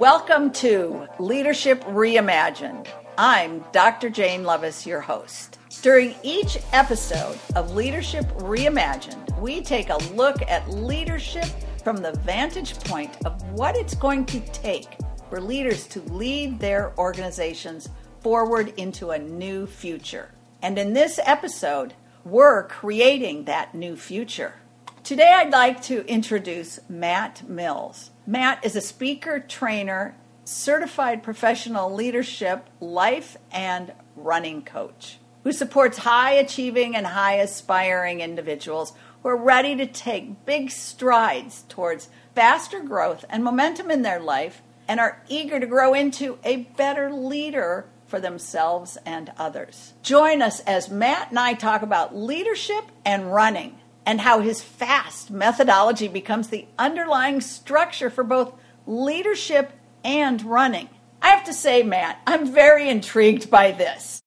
Welcome to Leadership Reimagined. I'm Dr. Jane Levis, your host. During each episode of Leadership Reimagined, we take a look at leadership from the vantage point of what it's going to take for leaders to lead their organizations forward into a new future. And in this episode, we're creating that new future. Today, I'd like to introduce Matt Mills. Matt is a speaker, trainer, certified professional leadership, life, and running coach who supports high achieving and high aspiring individuals who are ready to take big strides towards faster growth and momentum in their life and are eager to grow into a better leader for themselves and others. Join us as Matt and I talk about leadership and running and how his FAST methodology becomes the underlying structure for both leadership and running. I have to say, Matt, I'm very intrigued by this.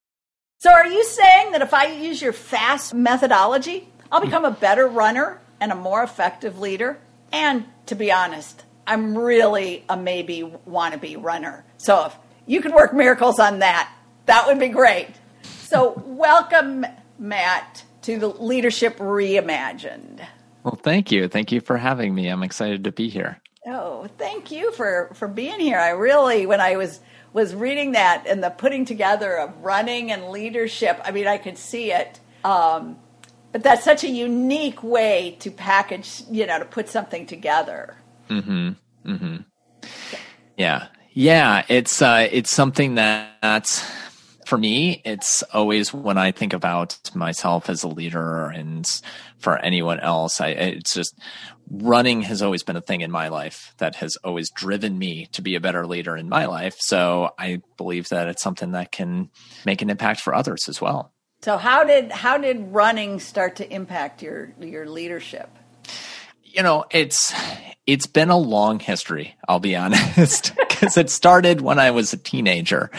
So, are you saying that if I use your FAST methodology, I'll become a better runner and a more effective leader? And to be honest, I'm really a maybe wannabe runner. So, if you could work miracles on that, that would be great. So, welcome, Matt to the Leadership Reimagined. Well, thank you. Thank you for having me. I'm excited to be here. Oh, thank you for for being here. I really when I was was reading that and the putting together of running and leadership, I mean, I could see it. Um, but that's such a unique way to package, you know, to put something together. Mhm. Mhm. Yeah. Yeah, it's uh it's something that for me, it's always when I think about myself as a leader and for anyone else, I, it's just running has always been a thing in my life that has always driven me to be a better leader in my life. So I believe that it's something that can make an impact for others as well. So how did how did running start to impact your your leadership? You know, it's it's been a long history, I'll be honest, because it started when I was a teenager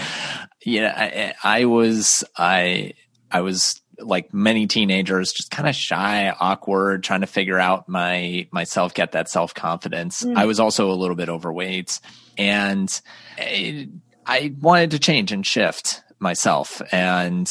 yeah, I, I was I I was like many teenagers, just kind of shy, awkward, trying to figure out my myself, get that self confidence. Mm. I was also a little bit overweight, and I, I wanted to change and shift myself. And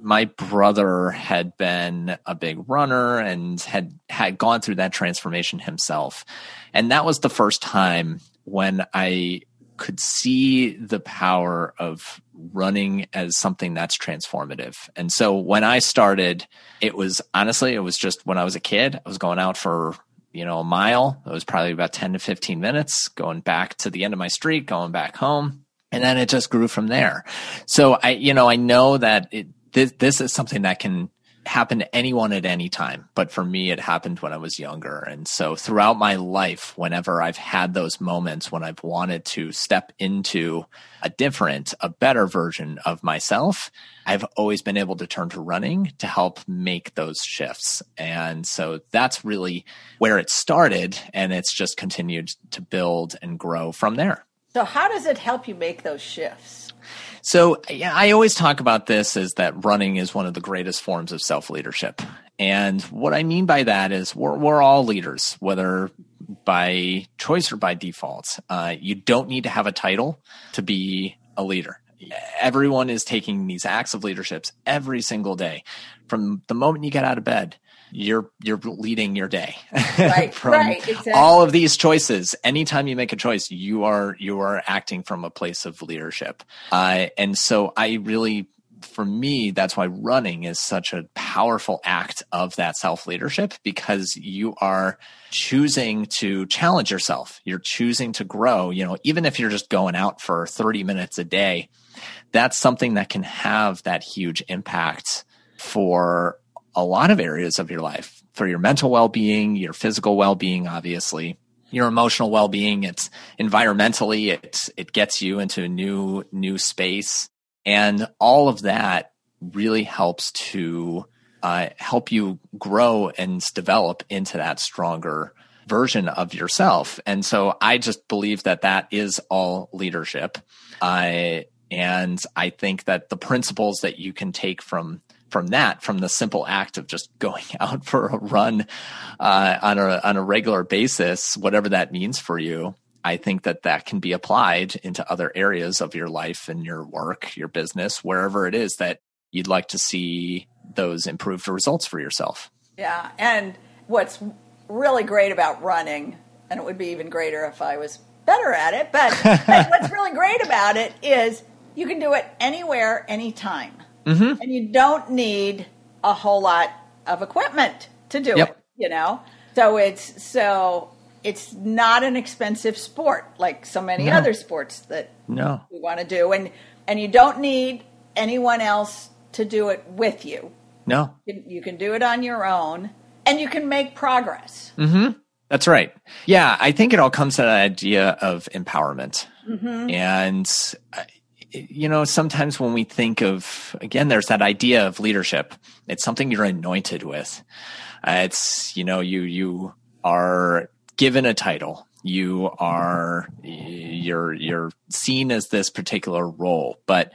my brother had been a big runner and had had gone through that transformation himself, and that was the first time when I could see the power of running as something that's transformative. And so when I started, it was honestly, it was just when I was a kid, I was going out for, you know, a mile. It was probably about 10 to 15 minutes, going back to the end of my street, going back home. And then it just grew from there. So I, you know, I know that it, this, this is something that can happen to anyone at any time. But for me, it happened when I was younger. And so throughout my life, whenever I've had those moments when I've wanted to step into a different, a better version of myself, I've always been able to turn to running to help make those shifts. And so that's really where it started. And it's just continued to build and grow from there. So, how does it help you make those shifts? So yeah, I always talk about this as that running is one of the greatest forms of self leadership. And what I mean by that is we're, we're all leaders, whether by choice or by default. Uh, you don't need to have a title to be a leader. Everyone is taking these acts of leaderships every single day. From the moment you get out of bed, you're you're leading your day. Right, from right, exactly. all of these choices anytime you make a choice you are you are acting from a place of leadership. Uh, and so i really for me that's why running is such a powerful act of that self leadership because you are choosing to challenge yourself. You're choosing to grow. You know even if you're just going out for 30 minutes a day that's something that can have that huge impact for a lot of areas of your life for your mental well-being, your physical well-being, obviously, your emotional well-being. It's environmentally, it, it gets you into a new, new space. And all of that really helps to uh, help you grow and develop into that stronger version of yourself. And so I just believe that that is all leadership. Uh, and I think that the principles that you can take from from that, from the simple act of just going out for a run uh, on a on a regular basis, whatever that means for you, I think that that can be applied into other areas of your life and your work, your business, wherever it is that you'd like to see those improved results for yourself. Yeah. And what's really great about running, and it would be even greater if I was better at it, but what's really great about it is you can do it anywhere, anytime. Mm-hmm. And you don't need a whole lot of equipment to do yep. it, you know? So it's so it's not an expensive sport like so many no. other sports that no. we want to do and and you don't need anyone else to do it with you no you can, do it on your own and you can make progress mm-hmm. that's right yeah i think it all comes to that idea of empowerment mm-hmm. and uh, you know sometimes when we think of again there's that idea of leadership. It's something you're anointed with. Uh, it's you know you you are given a title. You are you're you're seen as this particular role. But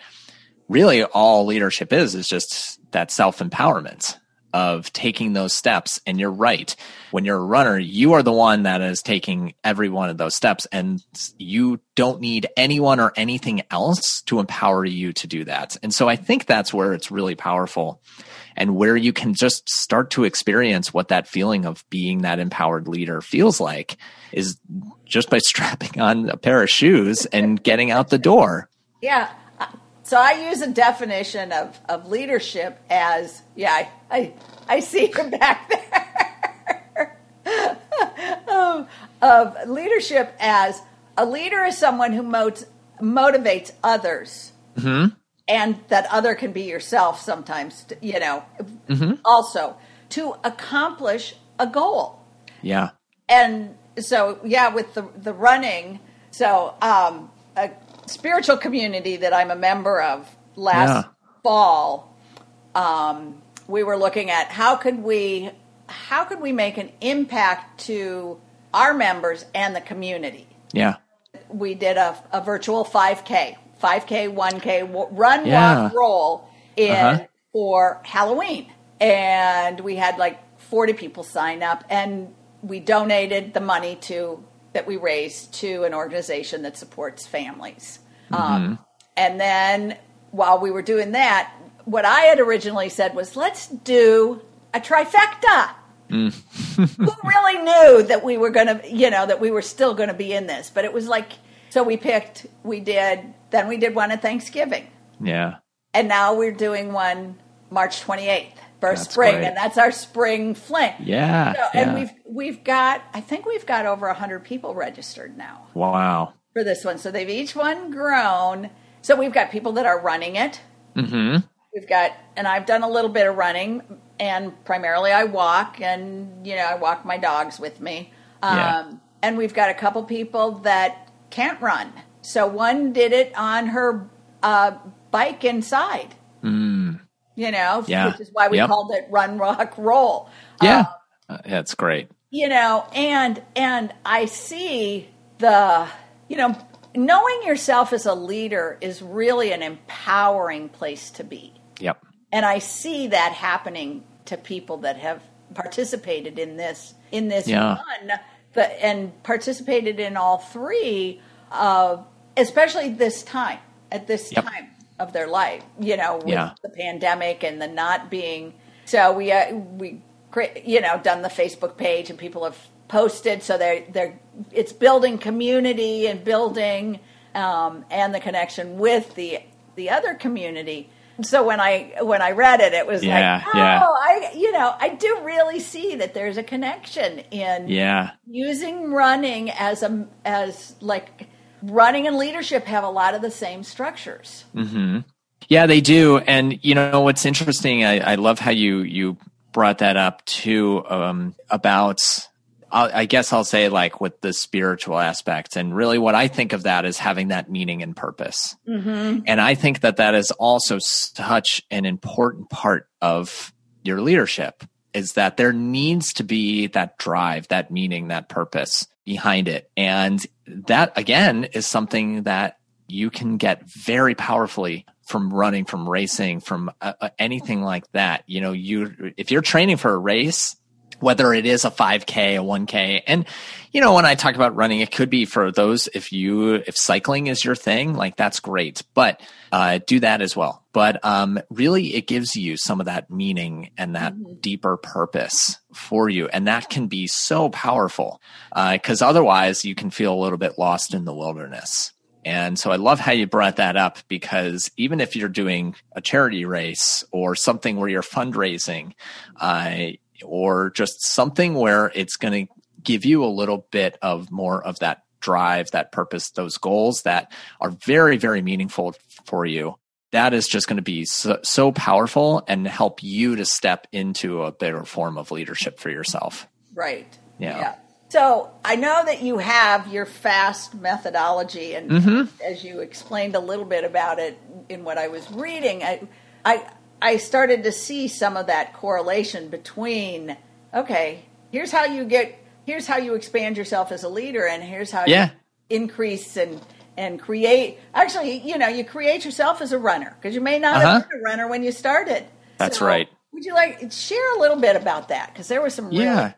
really all leadership is is just that self-empowerment of taking those steps and you're right when you're a runner you are the one that is taking every one of those steps and you don't need anyone or anything else to empower you to do that and so i think that's where it's really powerful and where you can just start to experience what that feeling of being that empowered leader feels like is just by strapping on a pair of shoes and getting out the door. Yeah. So I use a definition of, of leadership as, yeah, I, I, I see him back there. um, of leadership as a leader is someone who motes, motivates others. Mm-hmm. And that other can be yourself sometimes you know. Mm-hmm. also to accomplish a goal. Yeah. And so yeah with the the running so um a spiritual community that i'm a member of last yeah. fall um we were looking at how could we how could we make an impact to our members and the community yeah we did a, a virtual 5k 5K, 1K, run, yeah. walk, roll in uh-huh. for Halloween. And we had like 40 people sign up and we donated the money to that we raised to an organization that supports families. Mm-hmm. Um, and then while we were doing that, what I had originally said was, let's do a trifecta. Mm. Who really knew that we were going to, you know, that we were still going to be in this? But it was like, so we picked, we did then we did one at Thanksgiving. Yeah. And now we're doing one March 28th for that's spring, great. and that's our spring fling. Yeah, so, And we've we've got I think we've got over hundred people registered now. Wow. For this one, so they've each one grown. So we've got people that are running it. Mm-hmm. We've got, and I've done a little bit of running, and primarily I walk, and you know I walk my dogs with me. Um, yeah. And we've got a couple people that can't run, so one did it on her uh, bike inside. Mm. You know, yeah. which is why we yep. called it Run Rock Roll. Yeah, uh, that's great. You know, and and I see the you know knowing yourself as a leader is really an empowering place to be. Yep. And I see that happening to people that have participated in this in this yeah. run the, and participated in all three of especially this time at this yep. time of their life you know with yeah. the pandemic and the not being so we uh, we you know done the facebook page and people have posted so they're they're it's building community and building um, and the connection with the the other community so when I when I read it, it was yeah, like, oh, yeah. I you know I do really see that there's a connection in yeah using running as a as like running and leadership have a lot of the same structures. Mm-hmm. Yeah, they do. And you know what's interesting? I, I love how you you brought that up too um, about. I guess I'll say like with the spiritual aspect, and really what I think of that is having that meaning and purpose. Mm-hmm. And I think that that is also such an important part of your leadership is that there needs to be that drive, that meaning, that purpose behind it. And that again is something that you can get very powerfully from running, from racing, from uh, uh anything like that. You know, you if you're training for a race, whether it is a 5k a 1k and you know when i talk about running it could be for those if you if cycling is your thing like that's great but uh, do that as well but um, really it gives you some of that meaning and that mm-hmm. deeper purpose for you and that can be so powerful because uh, otherwise you can feel a little bit lost in the wilderness and so I love how you brought that up because even if you're doing a charity race or something where you're fundraising, uh, or just something where it's going to give you a little bit of more of that drive, that purpose, those goals that are very, very meaningful for you. That is just going to be so, so powerful and help you to step into a better form of leadership for yourself. Right. Yeah. yeah. So I know that you have your fast methodology, and mm-hmm. as you explained a little bit about it in what I was reading, I, I, I started to see some of that correlation between okay, here's how you get, here's how you expand yourself as a leader, and here's how yeah. you increase and and create. Actually, you know, you create yourself as a runner because you may not uh-huh. have been a runner when you started. That's so, right. Would you like share a little bit about that? Because there was some really yeah.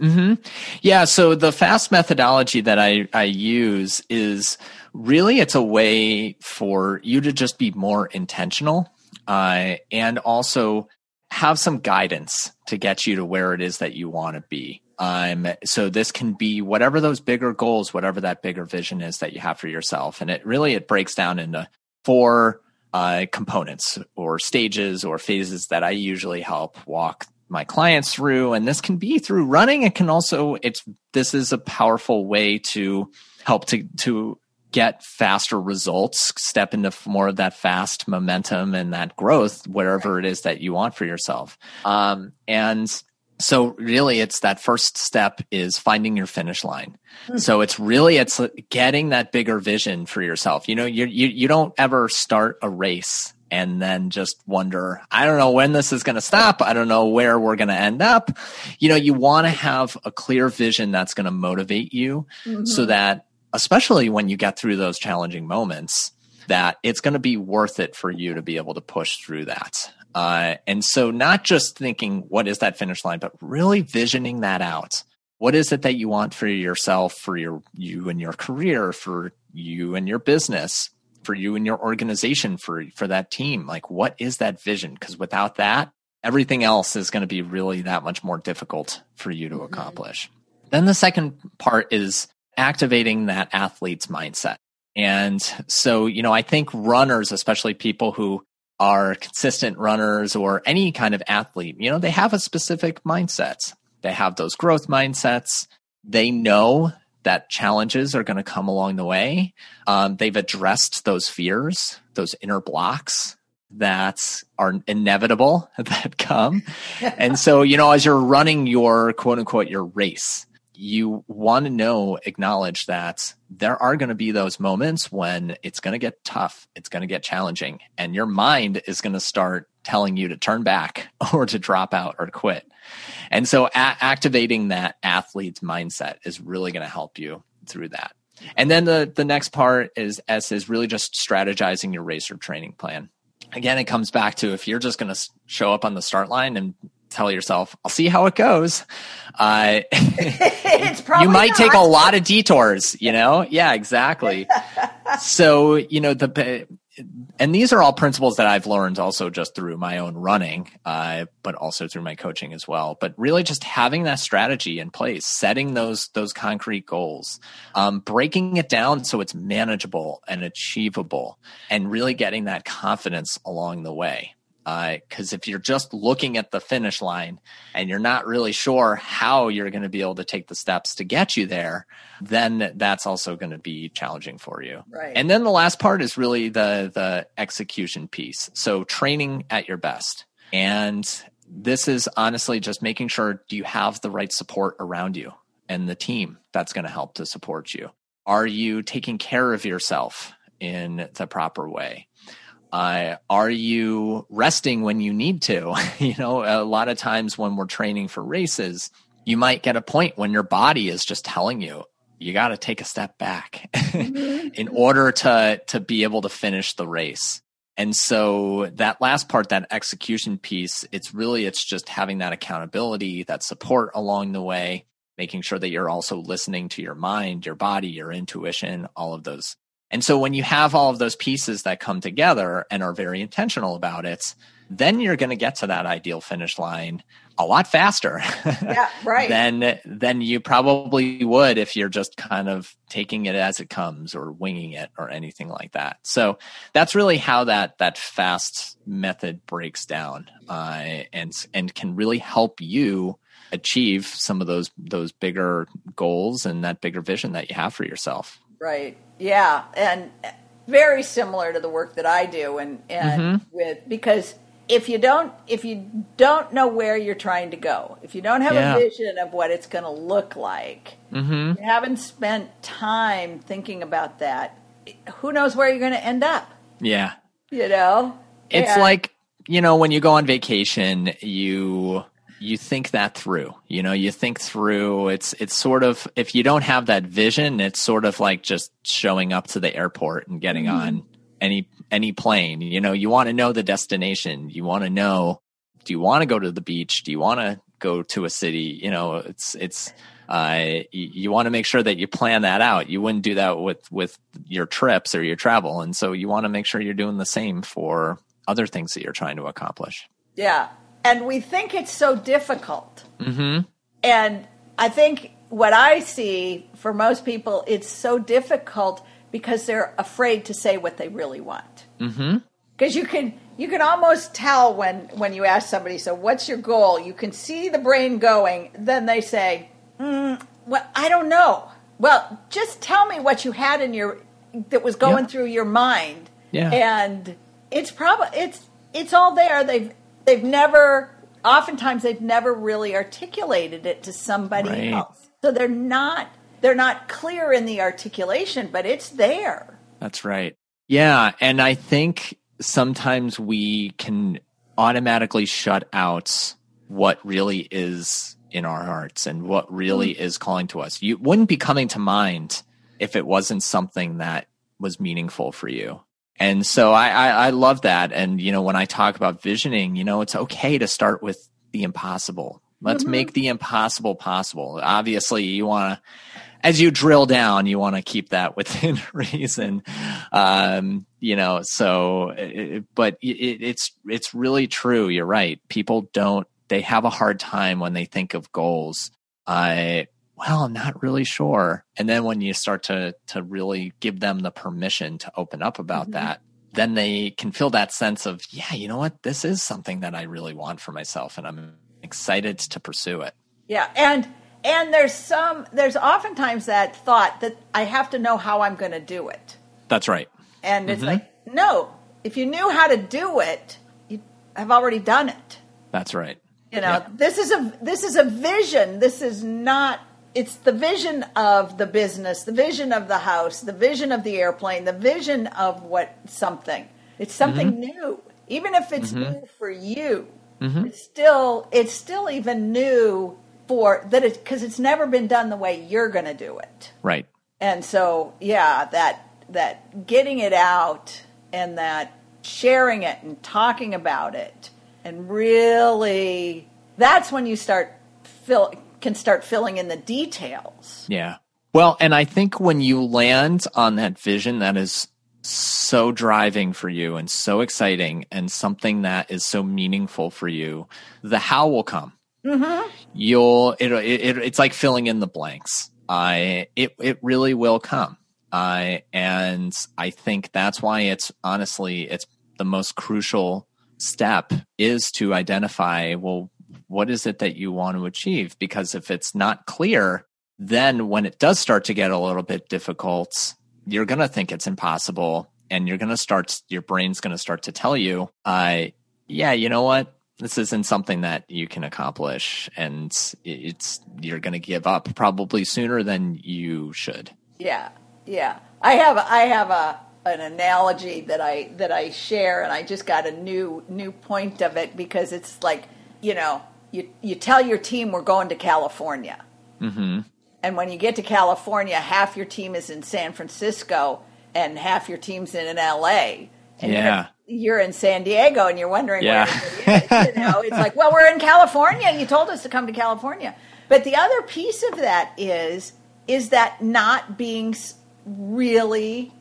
Mm-hmm. Yeah. So the fast methodology that I, I use is really it's a way for you to just be more intentional uh, and also have some guidance to get you to where it is that you want to be. Um, so this can be whatever those bigger goals, whatever that bigger vision is that you have for yourself. And it really, it breaks down into four uh, components or stages or phases that I usually help walk my clients through and this can be through running. It can also it's this is a powerful way to help to to get faster results step into more of that fast momentum and that growth whatever it is that you want for yourself. Um, and so really it's that first step is finding your finish line. Mm-hmm. so it's really it's getting that bigger vision for yourself. You know you, you you don't ever start a race and then just wonder, I don't know when this is going to stop. I don't know where we're going to end up. You know, you want to have a clear vision that's going to motivate you mm-hmm. so that, especially when you get through those challenging moments, that it's going to be worth it for you to be able to push through that. Uh, and so, not just thinking, what is that finish line, but really visioning that out. What is it that you want for yourself, for your you and your career, for you and your business? For you and your organization for for that team? Like what is that vision? Because without that everything else is going to be really that much more difficult for you to mm-hmm. accomplish. Then the second part is activating that athlete's mindset. And so you know i think runners especially people who are consistent runners or any kind of athlete you know they have a specific mindset. They have those growth mindsets. They know that challenges are going to come along the way. Um, they've addressed those fears, those inner blocks that are inevitable that come. and so, you know, as you're running your quote unquote, your race, you want to know, acknowledge that there are going to be those moments when it's going to get tough, it's going to get challenging, and your mind is going to start telling you to turn back or to drop out or to quit. And so a- activating that athlete's mindset is really going to help you through that. And then the, the next part is S is really just strategizing your racer training plan. Again, it comes back to if you're just going to show up on the start line and tell yourself, I'll see how it goes. Uh, you might not. take a lot of detours, you know? Yeah, exactly. so, you know, the, and these are all principles that I've learned also just through my own running, uh, but also through my coaching as well. But really, just having that strategy in place, setting those those concrete goals, um, breaking it down so it's manageable and achievable, and really getting that confidence along the way because uh, if you're just looking at the finish line and you're not really sure how you're going to be able to take the steps to get you there, then that's also going to be challenging for you. Right. And then the last part is really the the execution piece. So training at your best. And this is honestly just making sure do you have the right support around you and the team that's going to help to support you? Are you taking care of yourself in the proper way? Uh, are you resting when you need to? you know, a lot of times when we're training for races, you might get a point when your body is just telling you you got to take a step back mm-hmm. in order to to be able to finish the race. And so that last part, that execution piece, it's really, it's just having that accountability, that support along the way, making sure that you're also listening to your mind, your body, your intuition, all of those. And so when you have all of those pieces that come together and are very intentional about it, then you're going to get to that ideal finish line a lot faster yeah, right. than than you probably would if you're just kind of taking it as it comes or winging it or anything like that. So that's really how that that fast method breaks down uh, and and can really help you achieve some of those those bigger goals and that bigger vision that you have for yourself. Right. Yeah, and very similar to the work that I do and and mm-hmm. with because if you don't if you don't know where you're trying to go if you don't have yeah. a vision of what it's going to look like mm-hmm. you haven't spent time thinking about that who knows where you're going to end up yeah you know it's and, like you know when you go on vacation you you think that through you know you think through it's it's sort of if you don't have that vision it's sort of like just showing up to the airport and getting mm-hmm. on any any plane. You know, you want to know the destination. You want to know do you want to go to the beach? Do you want to go to a city? You know, it's it's uh, you, you want to make sure that you plan that out. You wouldn't do that with with your trips or your travel, and so you want to make sure you're doing the same for other things that you're trying to accomplish. Yeah, and we think it's so difficult. Mm-hmm. And I think what I see for most people, it's so difficult because they're afraid to say what they really want. Mm-hmm. Because you can you can almost tell when when you ask somebody, so what's your goal? You can see the brain going. Then they say, mm, well, I don't know. Well, just tell me what you had in your that was going yep. through your mind. Yeah. And it's probably it's it's all there. They've they've never oftentimes they've never really articulated it to somebody right. else. So they're not they're not clear in the articulation, but it's there. That's right. Yeah. And I think sometimes we can automatically shut out what really is in our hearts and what really mm. is calling to us. You wouldn't be coming to mind if it wasn't something that was meaningful for you. And so I, I, I love that. And, you know, when I talk about visioning, you know, it's okay to start with the impossible. Let's mm-hmm. make the impossible possible. Obviously, you want to as you drill down, you want to keep that within reason. Um, you know, so, it, but it, it's, it's really true. You're right. People don't, they have a hard time when they think of goals. I, well, I'm not really sure. And then when you start to, to really give them the permission to open up about mm-hmm. that, then they can feel that sense of, yeah, you know what? This is something that I really want for myself and I'm excited to pursue it. Yeah. And, and there's some there's oftentimes that thought that I have to know how I'm going to do it. That's right. And it's mm-hmm. like, no, if you knew how to do it, you have already done it. That's right. You know, yeah. this is a this is a vision. This is not it's the vision of the business, the vision of the house, the vision of the airplane, the vision of what something. It's something mm-hmm. new. Even if it's mm-hmm. new for you, mm-hmm. it's still it's still even new for that it because it's never been done the way you're going to do it. Right. And so, yeah, that that getting it out and that sharing it and talking about it and really that's when you start fill can start filling in the details. Yeah. Well, and I think when you land on that vision that is so driving for you and so exciting and something that is so meaningful for you, the how will come. Mm-hmm. You'll it, it, it's like filling in the blanks. I it it really will come. I and I think that's why it's honestly it's the most crucial step is to identify well what is it that you want to achieve? Because if it's not clear then when it does start to get a little bit difficult you're going to think it's impossible and you're going to start your brain's going to start to tell you uh yeah you know what? This isn't something that you can accomplish and it's you're going to give up probably sooner than you should. Yeah yeah. I have i have a an analogy that i that i share and i just got a new new point of it because it's like you know you you tell your team we're going to california mm-hmm. and when you get to california half your team is in san francisco and half your team's in la And Yeah. You're, you're in San Diego and you're wondering Yeah. where. You know, it's like, well, we're in California. You told us to come to California. But the other piece of that is is that not being really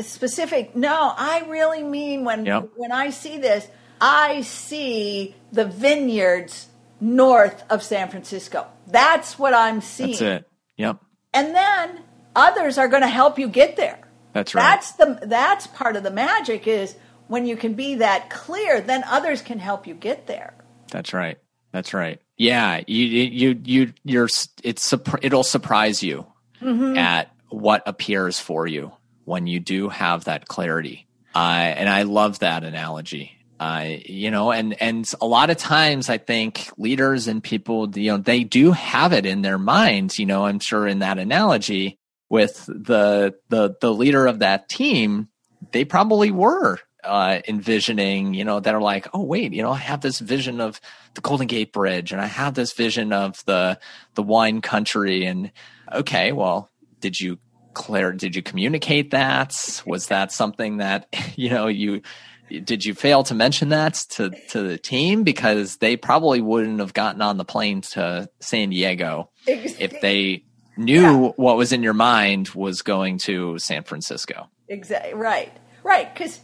specific. No, I really mean when Yep. when I see this, I see the vineyards north of San Francisco. That's what I'm seeing. That's it. Yep. And then others are going to help you get there. That's right. That's the that's part of the magic is when you can be that clear, then others can help you get there. That's right. That's right. Yeah, you you you you're it's it'll surprise you at what appears for you when you do have that clarity. Uh, and I love that analogy. Uh, you know, and and a lot of times I think leaders and people, you know, they do have it in their minds. You know, I'm sure in that analogy with the the the leader of that team, they probably were uh, envisioning, you know, that are like, oh wait, you know, I have this vision of the Golden Gate Bridge, and I have this vision of the the wine country, and okay, well, did you Claire, Did you communicate that? Was that something that you know you? Did you fail to mention that to to the team because they probably wouldn't have gotten on the plane to San Diego if they knew Yeah. what was in your mind was going to San Francisco. Exactly. Right. Right. Because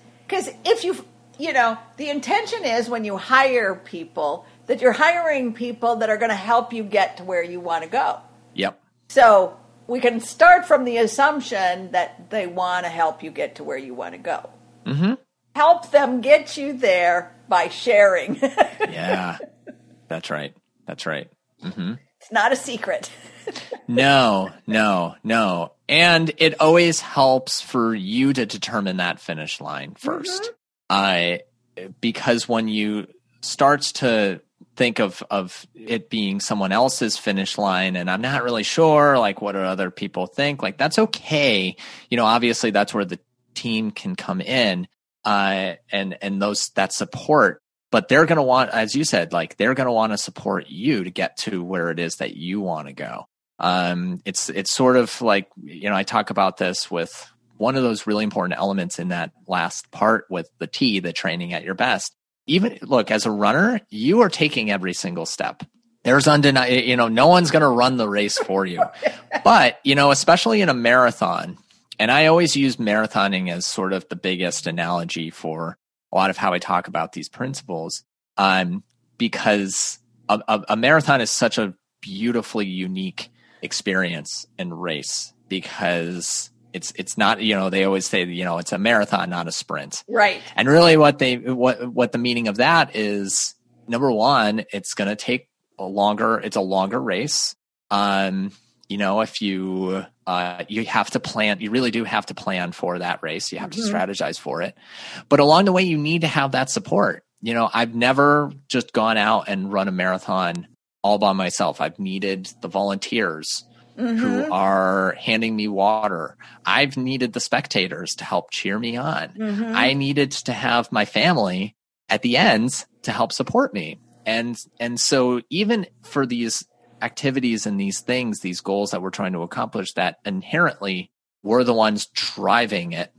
if you you know the intention is when you hire people that you're hiring people that are going to help you get to where you want to go. Yep. So we can start from the assumption that they want to help you get to where you want to go. Mm-hmm. Help them get you there by sharing. Yeah. That's right. That's right. Mm-hmm. it's not a secret. No, no, no. And it always helps for you to determine that finish line 1st I because when you starts to think of of it being someone else's finish line and I'm not really sure like what do other people think like that's okay you know obviously that's where the team can come in uh and and those that support but they're going to want as you said like they're going to want to support you to get to where it is that you want to go. Um it's it's sort of like you know I talk about this with one of those really important elements in that last part with the T the training at your best. Even look as a runner you are taking every single step. There's undeniable you know no one's going to run the race for you. But you know especially in a marathon and i always use marathoning as sort of the biggest analogy for a lot of how i talk about these principles um, because a, a, a marathon is such a beautifully unique experience and race because it's it's not you know they always say you know it's a marathon not a sprint right. and really what they what what the meaning of that is number one, it's gonna take a longer it's a longer race. Um, you know, if you uh you have to plan you really do have to plan for that race. You have to Mhm. strategize for it. But along the way you need to have that support. You know, I've never just gone out and run a marathon all by myself. I've needed the volunteers Mhm. who are handing me water. I've needed the spectators to help cheer me on. Mhm. I needed to have my family at the ends to help support me. And and so even for these activities and these things, these goals that we're trying to accomplish that inherently we're the ones driving it.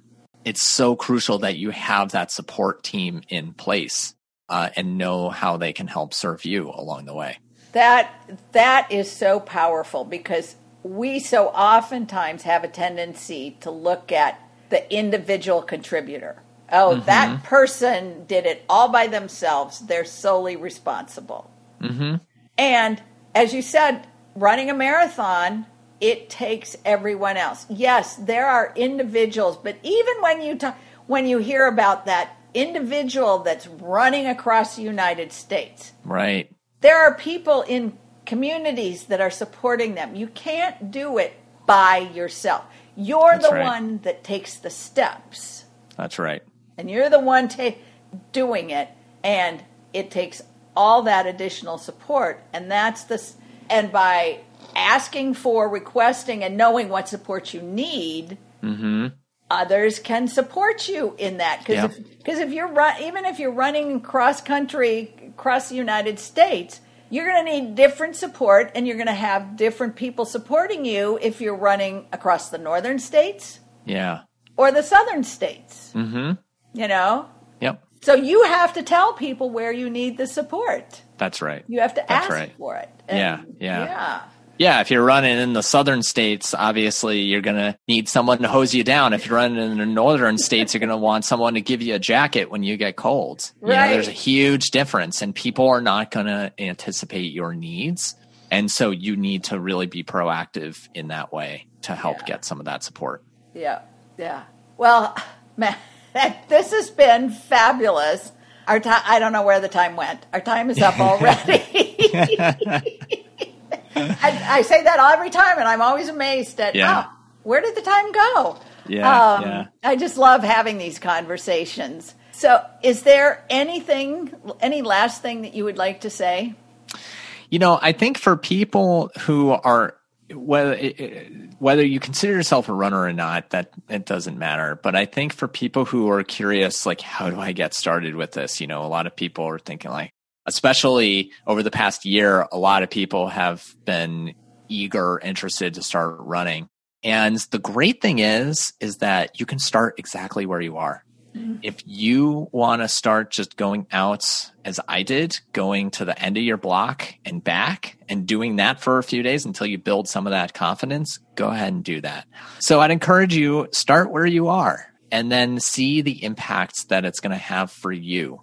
It's so crucial that you have that support team in place uh, and know how they can help serve you along the way. That that is so powerful because we so oftentimes have a tendency to look at the individual contributor. Oh, that person did it all by themselves. They're solely responsible. Mm-hmm. And as you said, running a marathon, it takes everyone else. Yes, there are individuals, but even when you talk, when you hear about that individual that's running across the United States, Right. there are people in communities that are supporting them. You can't do it by yourself. You're That's the right. one that takes the steps, That's right. and you're the one ta- doing it, and it takes all that additional support, and that's the and by asking for, requesting, and knowing what support you need, Mm-hmm. others can support you in that because Yeah. if, 'cause if you're run, even if you're running cross country across the United States, you're going to need different support and you're going to have different people supporting you if you're running across the northern states Yeah. or the southern states. Mm-hmm. You know? Yep. So you have to tell people where you need the support. That's right. You have to That's ask right. for it. Yeah, yeah. Yeah. Yeah, if you're running in the southern states, obviously you're going to need someone to hose you down. If you're running in the northern states, you're going to want someone to give you a jacket when you get cold. You know, Right. there's a huge difference, and people are not going to anticipate your needs. And so you need to really be proactive in that way to help Yeah. get some of that support. Yeah, yeah. Well, man, this has been fabulous. Our time, I don't know where the time went. Our time is up already. I, I say that every time, and I'm always amazed at, Yeah. oh, where did the time go? Yeah, Um, yeah. I just love having these conversations. So, is there anything, any last thing that you would like to say? You know, I think for people who are whether whether you consider yourself a runner or not, that it doesn't matter. But I think for people who are curious, like, how do I get started with this? You know, a lot of people are thinking like, especially over the past year, a lot of people have been eager, interested to start running. And the great thing is, is that you can start exactly where you are. Mm-hmm. If you want to start just going out as I did, going to the end of your block and back and doing that for a few days until you build some of that confidence, go ahead and do that. So I'd encourage you start where you are and then see the impacts that it's going to have for you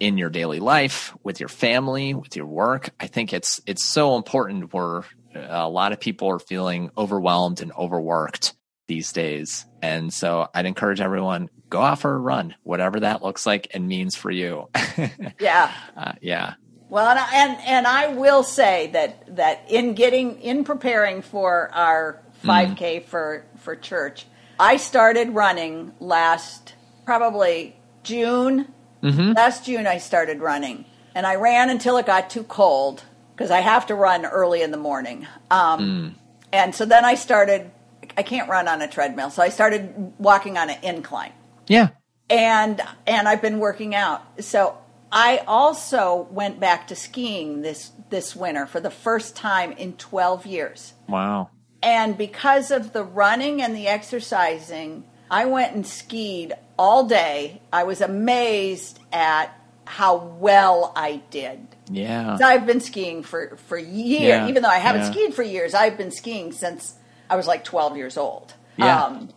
in your daily life, with your family, with your work. I think it's it's so important where uh, a lot of people are feeling overwhelmed and overworked these days. And so I'd encourage everyone go out for a run, whatever that looks like and means for you. Yeah. uh, yeah. Well, and I, and and I will say that that in getting in preparing for our 5K for for church, I started running last probably June. Mm-hmm. Last June, I started running, and I ran until it got too cold because I have to run early in the morning. Um, And so then I started. I can't run on a treadmill, so I started walking on an incline Yeah. and and I've been working out. So I also went back to skiing this this winter for the first time in 12 years. Wow. And because of the running and the exercising, I went and skied all day. I was amazed at how well I did. Yeah. So I've been skiing for for years, Yeah, even though I haven't yeah. skied for years. I've been skiing since I was like 12 years old. Yeah. Um,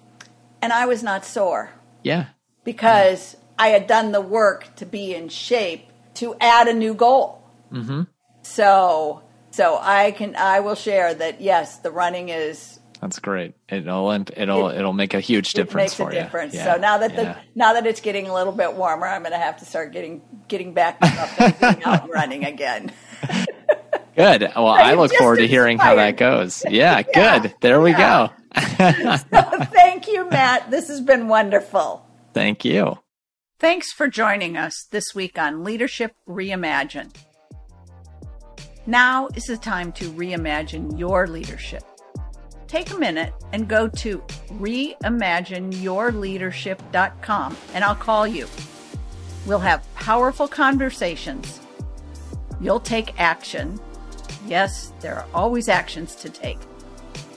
and I was not sore Yeah. because I had done the work to be in shape to add a new goal. Mm-hmm. So, so I can I will share that yes, the running is That's great. It'll it'll It- it'll make a huge it difference makes a for you. difference. Yeah, So now that yeah. the now that it's getting a little bit warmer, I'm going to have to start getting getting back up and getting out and running again. Good. Well, I look just forward to hearing how that goes. Yeah, Yeah, good. There we yeah. go. Thank you, Matt. This has been wonderful. Thank you. Thanks for joining us this week on Leadership Reimagined. Now is the time to reimagine your leadership. Take a minute and go to reimagineyourleadership.com and I'll call you. We'll have powerful conversations. You'll take action. Yes, there are always actions to take.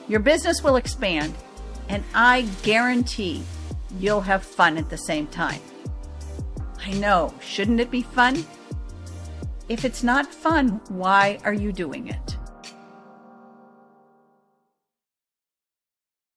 Your business will expand, and I guarantee you'll have fun at the same time. I know, shouldn't it be fun? If it's not fun, why are you doing it?